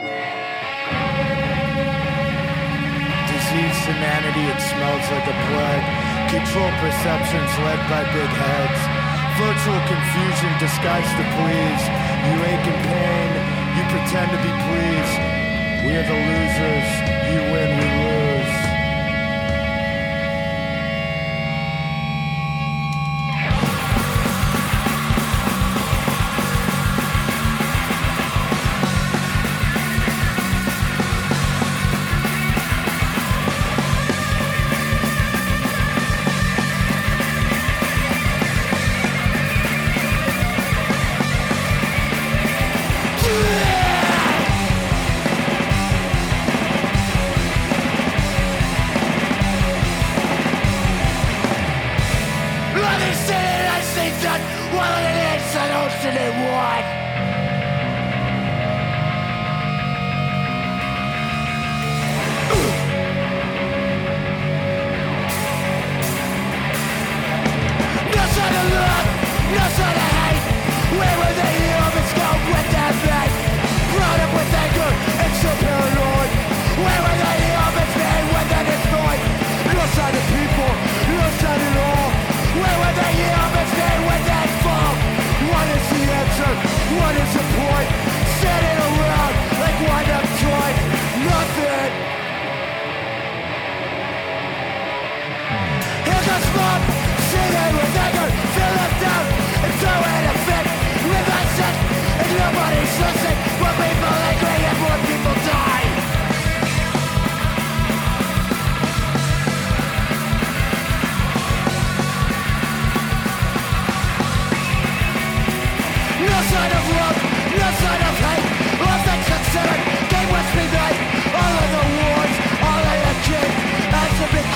Diseased humanity, it smells like a plague. Control perceptions led by big heads. Virtual confusion disguised to please. You ache in pain, you pretend to be pleased. We are the losers, you win, we lose.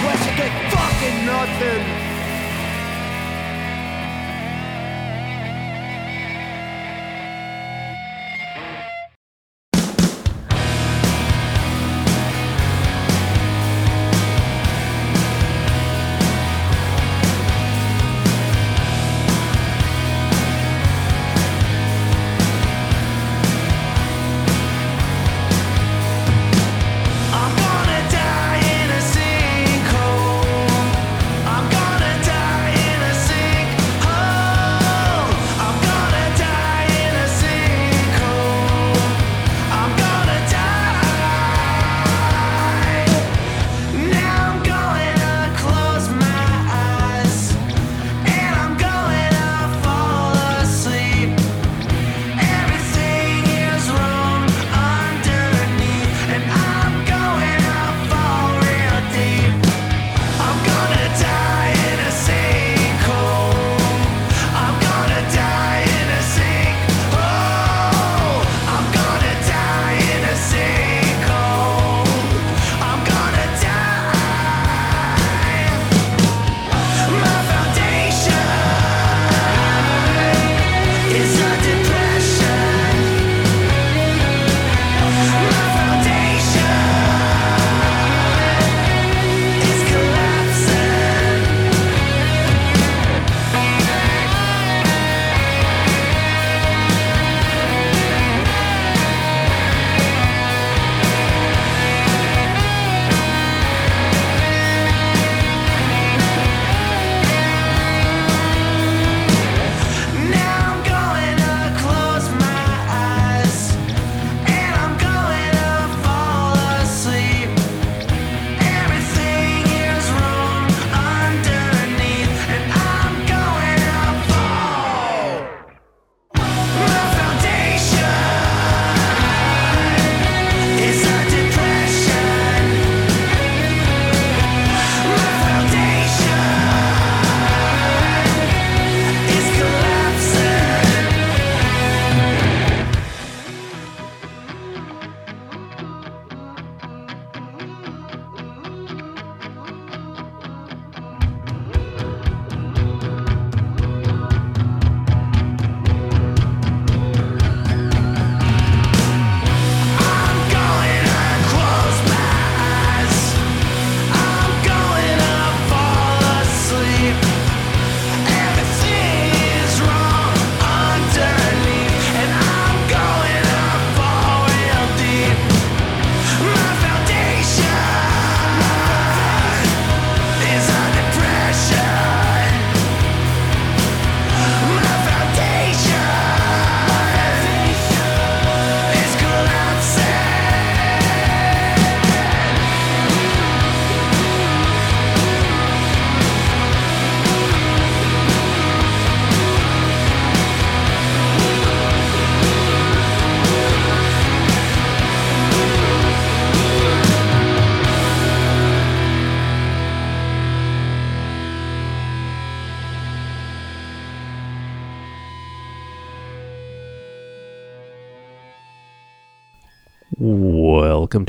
question, get fucking nothing.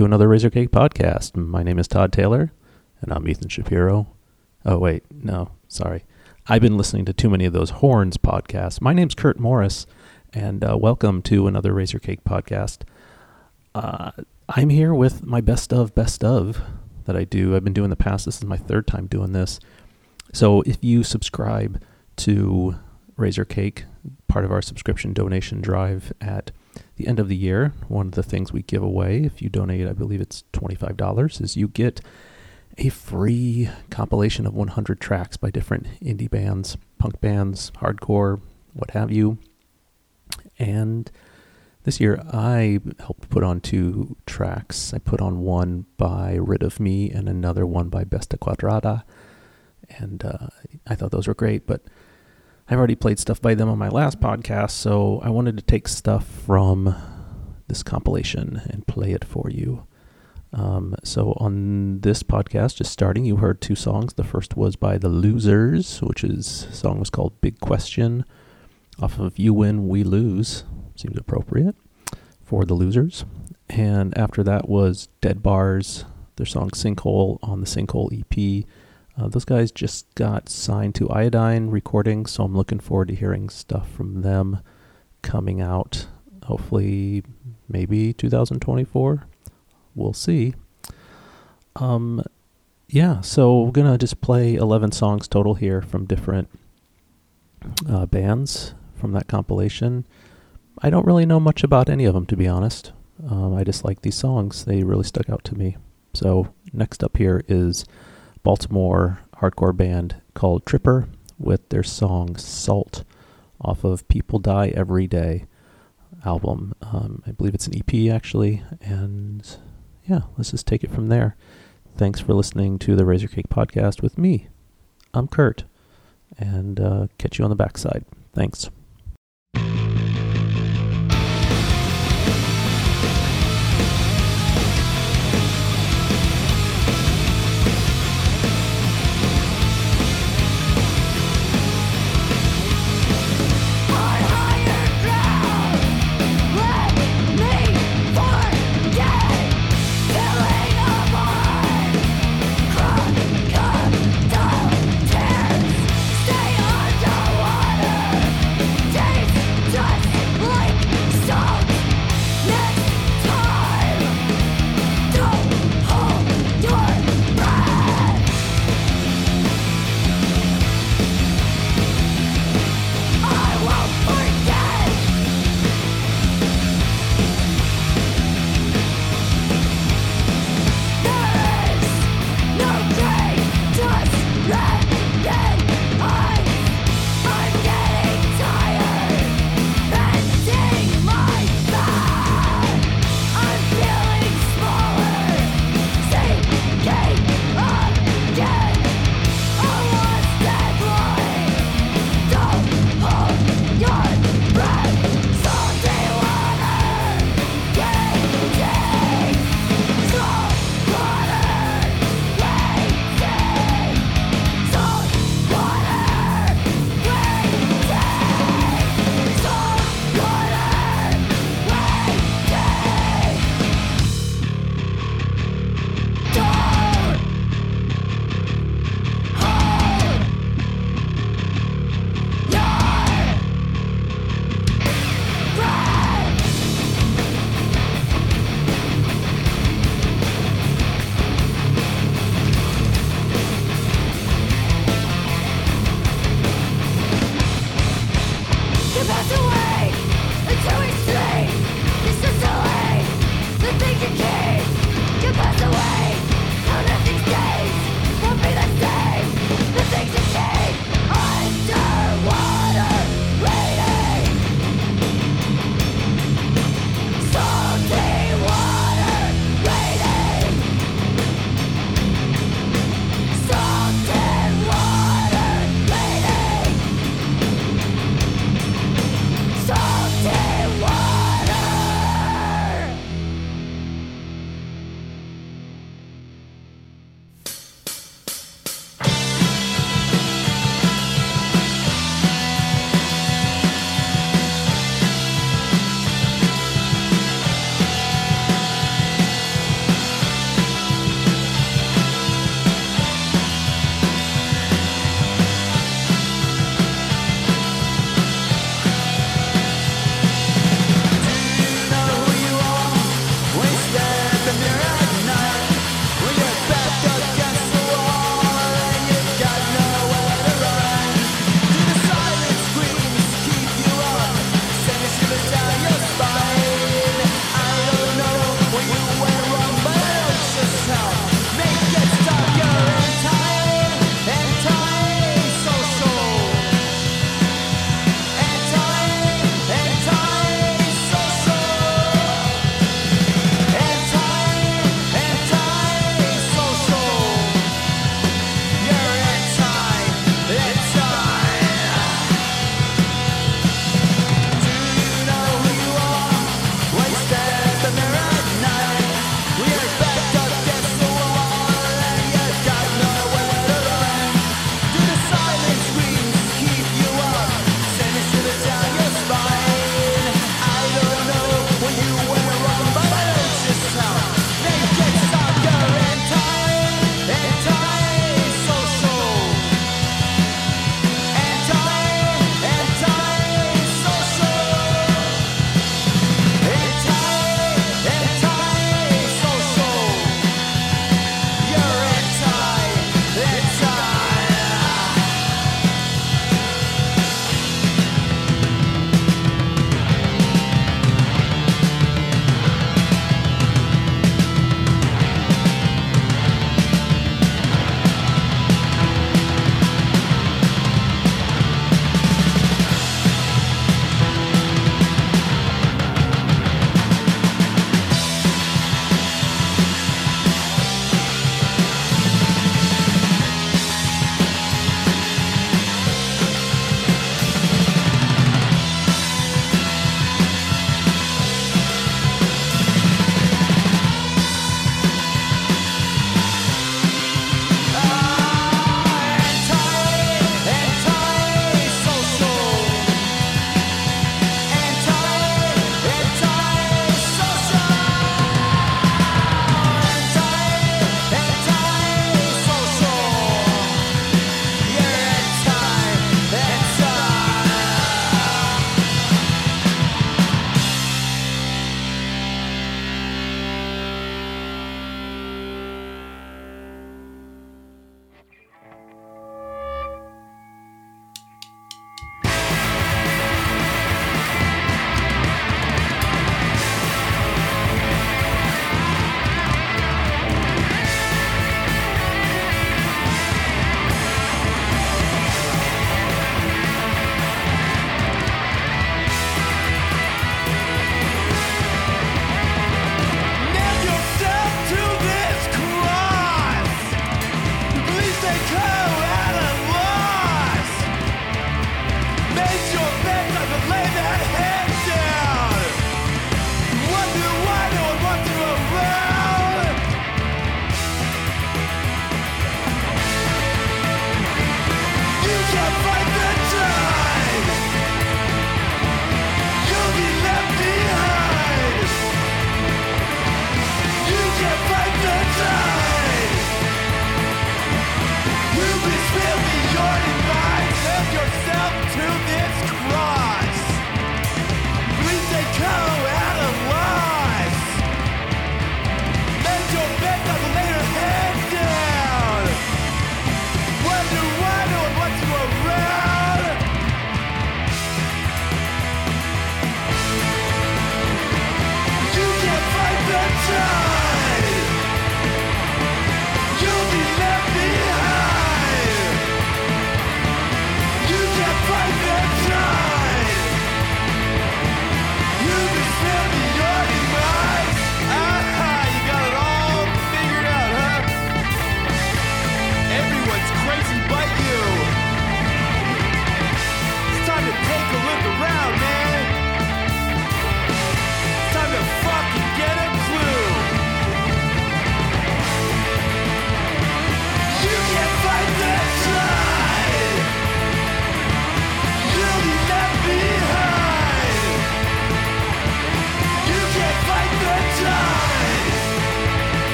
To another Razorcake podcast. My name is Todd Taylor, and I'm Ethan Shapiro. Oh, wait, no, sorry. I've been listening to too many of those horns podcasts. My name's Kurt Morris, and uh, welcome to another Razorcake podcast. Uh, I'm here with my best of best of that I do. I've been doing the past. This is my third time doing this. So if you subscribe to Razorcake, part of our subscription donation drive at the end of the year, one of the things we give away, if you donate, I believe it's $25, is you get a free compilation of 100 tracks by different indie bands, punk bands, hardcore, what have you. And this year I helped put on two tracks. I put on one by Rid of Me and another one by Besta Quadrada. And uh, I thought those were great, but I've already played stuff by them on my last podcast, so I wanted to take stuff from this compilation and play it for you. Um, so on this podcast, just starting, you heard two songs. The first was by The Losers, which is song was called Big Question, off of You Win, We Lose. Seems appropriate for The Losers. And after that was Dead Bars, their song Sinkhole on the Sinkhole EP. Uh, those guys just got signed to Iodine Recordings, so I'm looking forward to hearing stuff from them coming out. Hopefully, maybe 2024. We'll see. Um, yeah, so we're gonna just play 11 songs total here from different uh, bands from that compilation. I don't really know much about any of them, to be honest. Um, I just like these songs; they really stuck out to me. So next up here is Baltimore hardcore band called Tripper with their song Salt off of People Die Every Day album. Um, I believe it's an EP actually. And yeah, let's just take it from there. Thanks for listening to the Razorcake podcast with me. I'm Kurt. And uh, catch you on the backside. Thanks.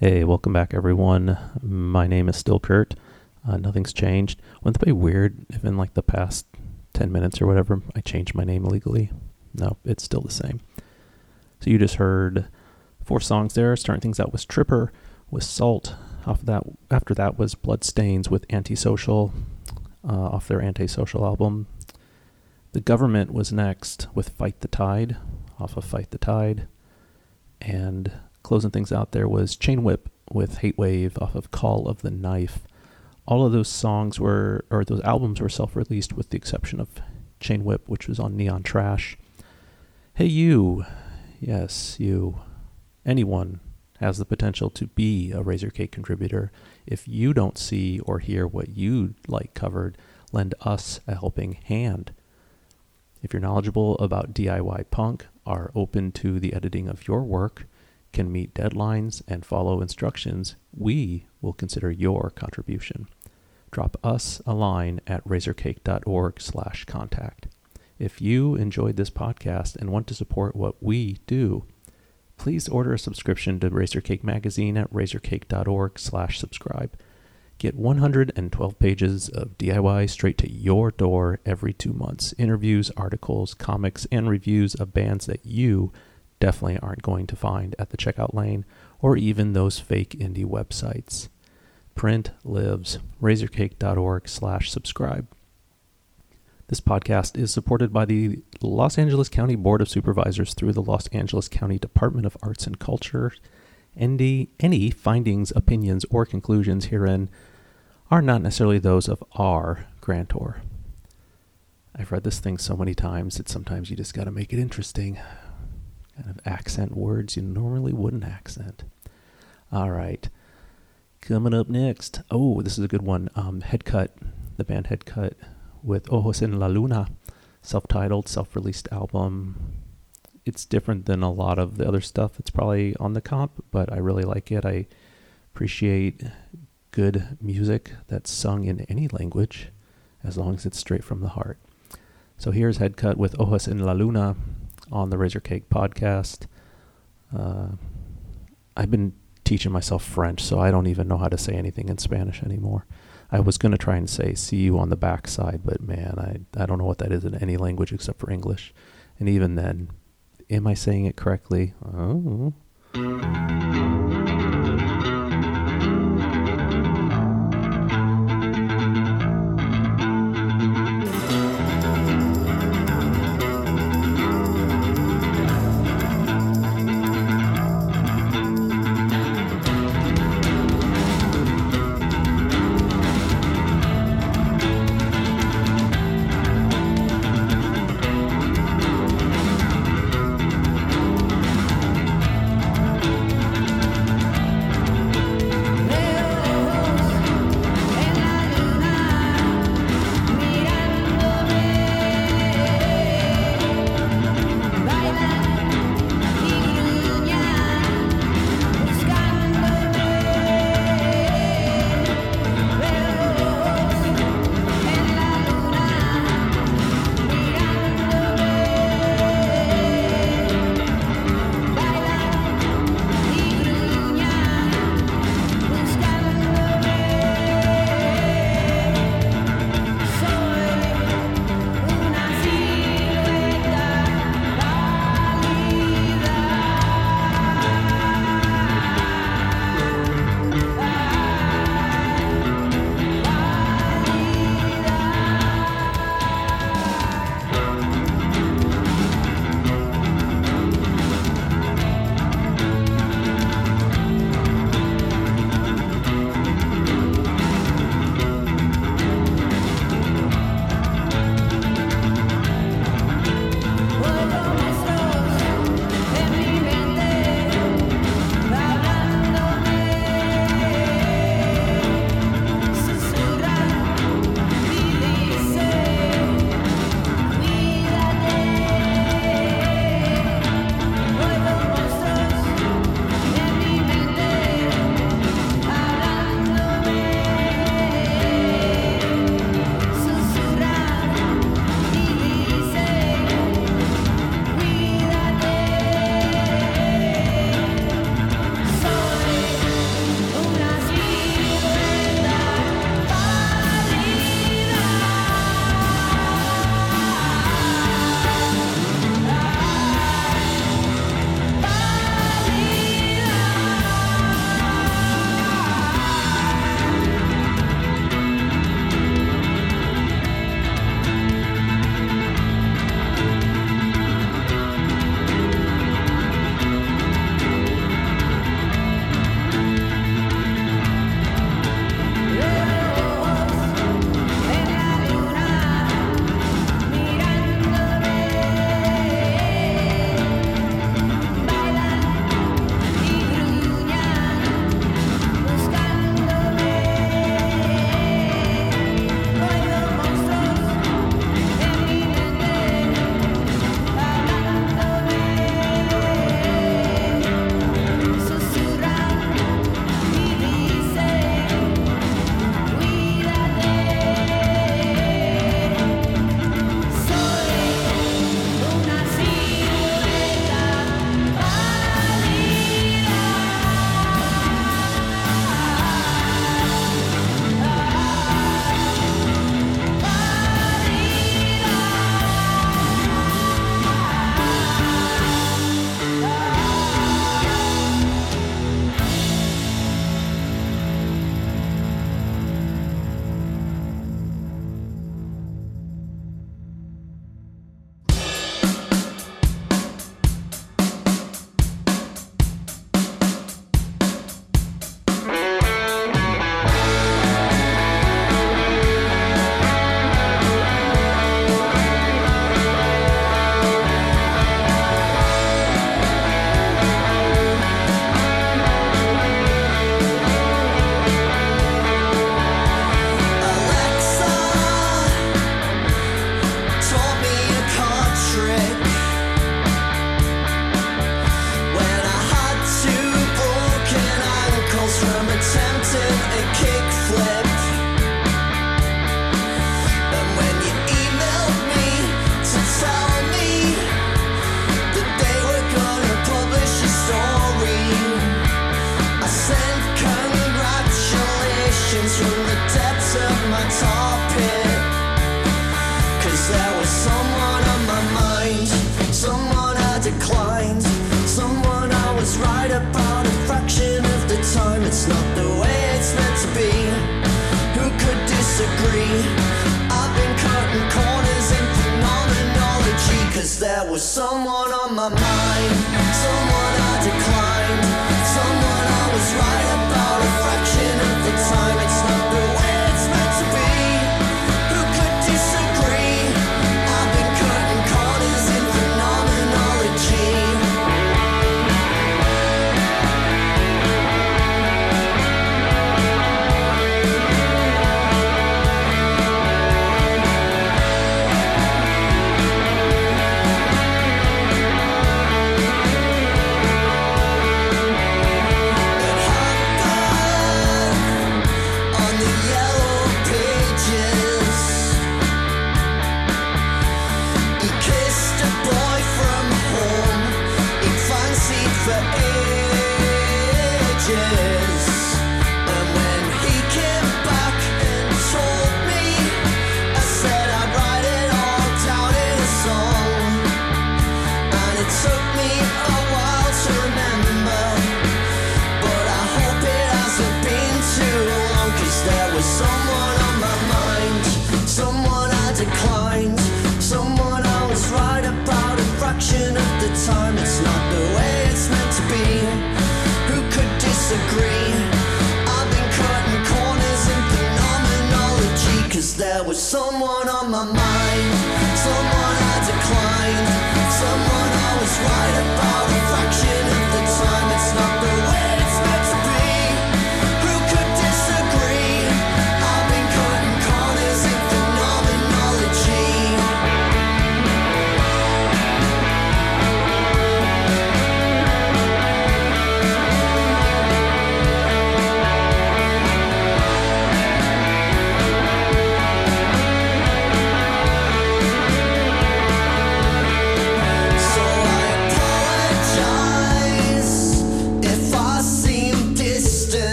Hey, welcome back, everyone. My name is still Kurt. Uh, nothing's changed. Wouldn't it be weird if in like the past 10 minutes or whatever I changed my name illegally? No, it's still the same. So you just heard four songs there. Starting things out was Tripper with Salt. Off of that, after that was Bloodstains with Antisocial uh, off their Antisocial album. The Government was next with Fight the Tide off of Fight the Tide. And closing things out there was Chain Whip with Hate Wave off of Call of the Knife. All of those songs were, or those albums were self released with the exception of Chain Whip, which was on Neon Trash. Hey, you. Yes, you. Anyone has the potential to be a Razorcake contributor. If you don't see or hear what you'd like covered, lend us a helping hand. If you're knowledgeable about DIY punk, are open to the editing of your work, can meet deadlines, and follow instructions, we will consider your contribution. Drop us a line at razorcake.org/contact. If you enjoyed this podcast and want to support what we do, please order a subscription to Razorcake Magazine at razorcake.org/subscribe. Get 112 pages of DIY straight to your door every two months. Interviews, articles, comics, and reviews of bands that you definitely aren't going to find at the checkout lane or even those fake indie websites. Print lives. Razorcake.org slash subscribe. This podcast is supported by the Los Angeles County Board of Supervisors through the Los Angeles County Department of Arts and Culture. Any, any findings, opinions, or conclusions herein are not necessarily those of our grantor. I've read this thing so many times that sometimes you just got to make it interesting. Kind of accent words you normally wouldn't accent. All right. Coming up next. Oh, this is a good one. Um, Headcut, the band Headcut with Ojos en la Luna, self titled, self released album. It's different than a lot of the other stuff that's probably on the comp, but I really like it. I appreciate good music that's sung in any language as long as it's straight from the heart. So here's Headcut with Ojos en la Luna on the Razorcake podcast. Uh, I've been teaching myself French, so I don't even know how to say anything in Spanish anymore. I was going to try and say see you on the backside, but man, I, I don't know what that is in any language except for English. And even then, am I saying it correctly? Oh. questions from the depths of my top pit. Cause there was someone on my mind, someone I declined, someone I was right about a fraction of the time. It's not the way it's meant to be. Who could disagree? I've been cutting corners in phenomenology, cause there was someone on my mind.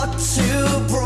ought to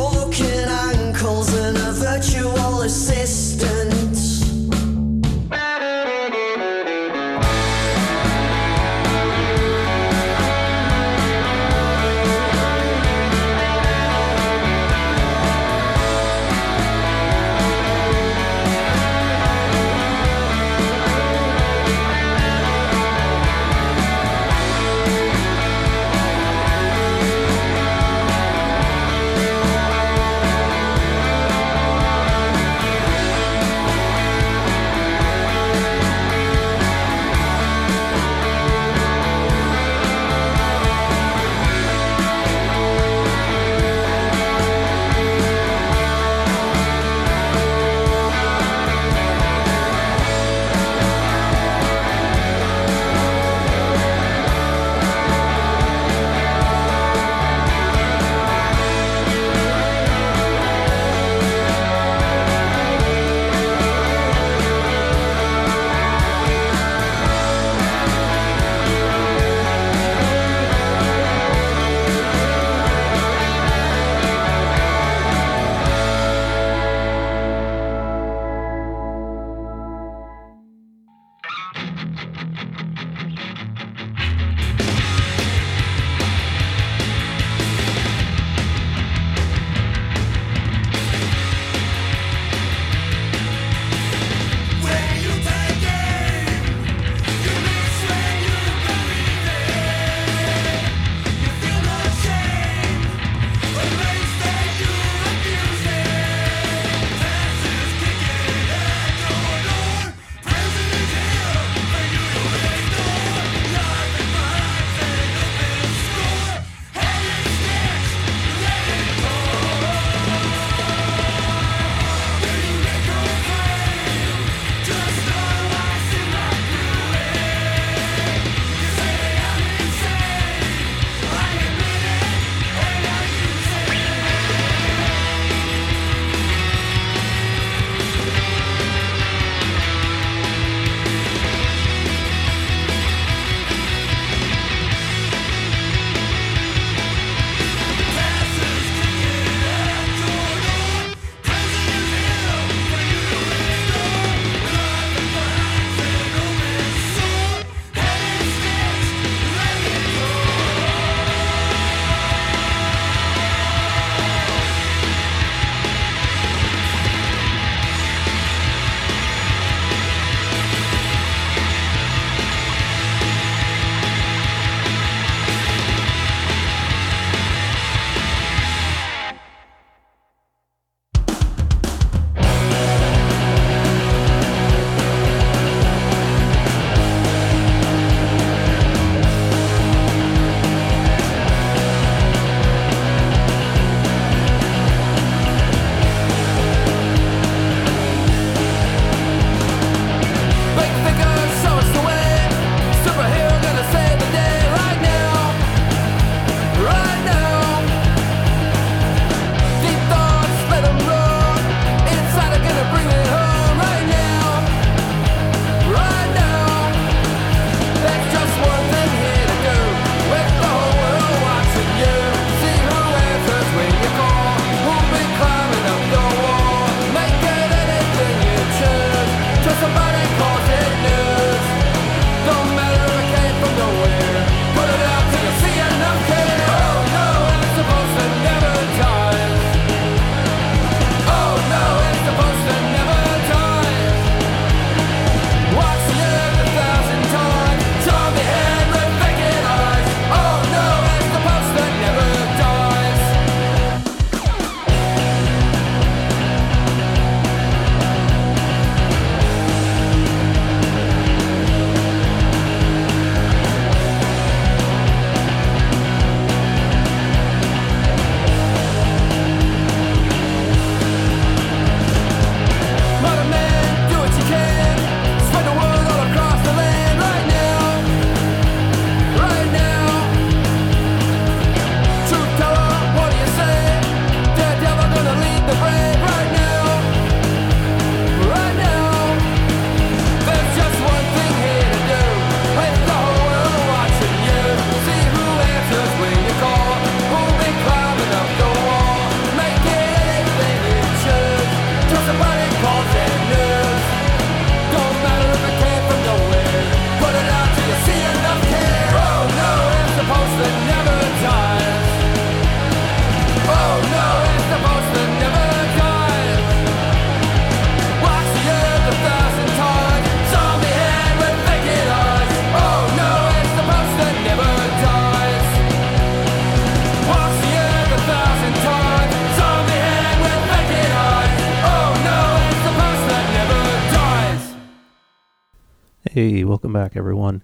Hey, welcome back, everyone.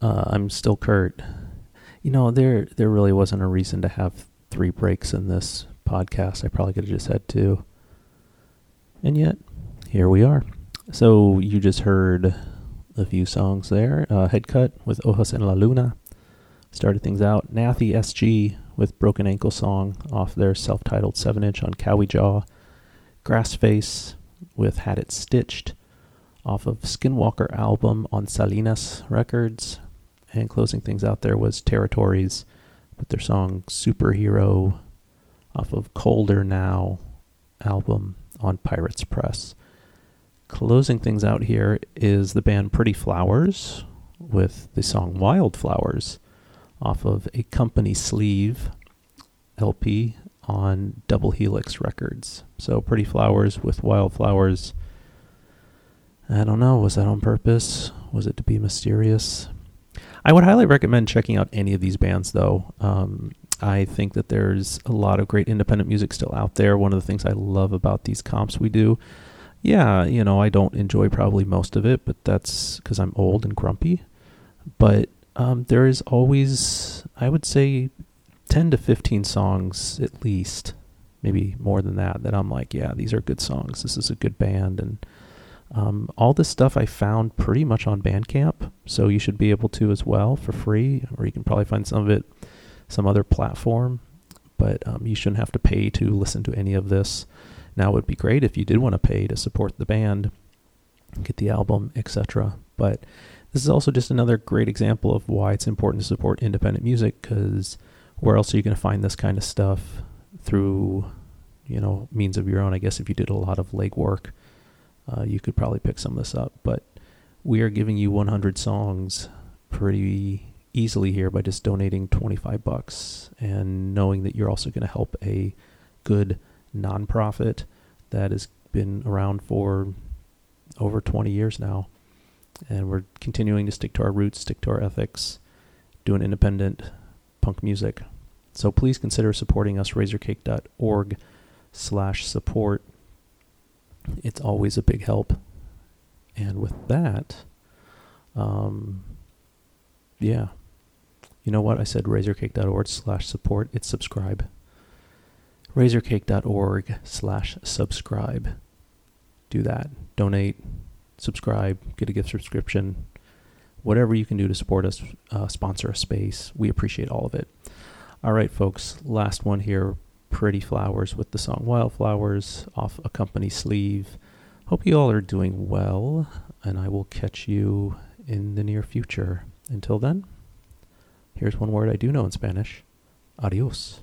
Uh, I'm still Kurt. You know, there there really wasn't a reason to have three breaks in this podcast. I probably could have just had two. And yet, here we are. So you just heard a few songs there. Uh, Headcut with Ojos en la Luna started things out. Nathy SG with Broken Ankle Song off their self-titled 7-inch on Cowie Jaw. Grassface with Had It Stitched off of Skinwalker album on Salinas Records. And closing things out there was Territories with their song Superhero off of Colder Now album on Pirates Press. Closing things out here is the band Pretty Flowers with the song Wildflowers off of a company sleeve LP on Double Helix Records. So Pretty Flowers with Wildflowers. I don't know, was that on purpose? Was it to be mysterious? I would highly recommend checking out any of these bands though. Um, I think that there's a lot of great independent music still out there. One of the things I love about these comps we do, yeah, you know, I don't enjoy probably most of it, but that's because I'm old and grumpy. But um, there is always, I would say, 10 to 15 songs at least, maybe more than that, that I'm like, yeah, these are good songs. This is a good band. And um, all this stuff I found pretty much on Bandcamp, so you should be able to as well for free, or you can probably find some of it some other platform. But um, you shouldn't have to pay to listen to any of this. Now, it would be great if you did want to pay to support the band, get the album, etc. But this is also just another great example of why it's important to support independent music because where else are you going to find this kind of stuff through, you know, means of your own? I guess if you did a lot of legwork, uh, you could probably pick some of this up. But we are giving you 100 songs pretty easily here by just donating 25 bucks and knowing that you're also going to help a good nonprofit that has been around for over 20 years now. And we're continuing to stick to our roots, stick to our ethics, doing independent punk music. So please consider supporting us, razorcake.org slash support. It's always a big help. And with that, um, yeah. You know what? I said razorcake.org slash support. It's subscribe. Razorcake.org slash subscribe. Do that. Donate, subscribe, get a gift subscription. Whatever you can do to support us, uh, sponsor a space. We appreciate all of it. All right, folks. Last one here. Pretty Flowers with the song Wildflowers off a company sleeve. Hope you all are doing well, and I will catch you in the near future. Until then, here's one word I do know in Spanish adios.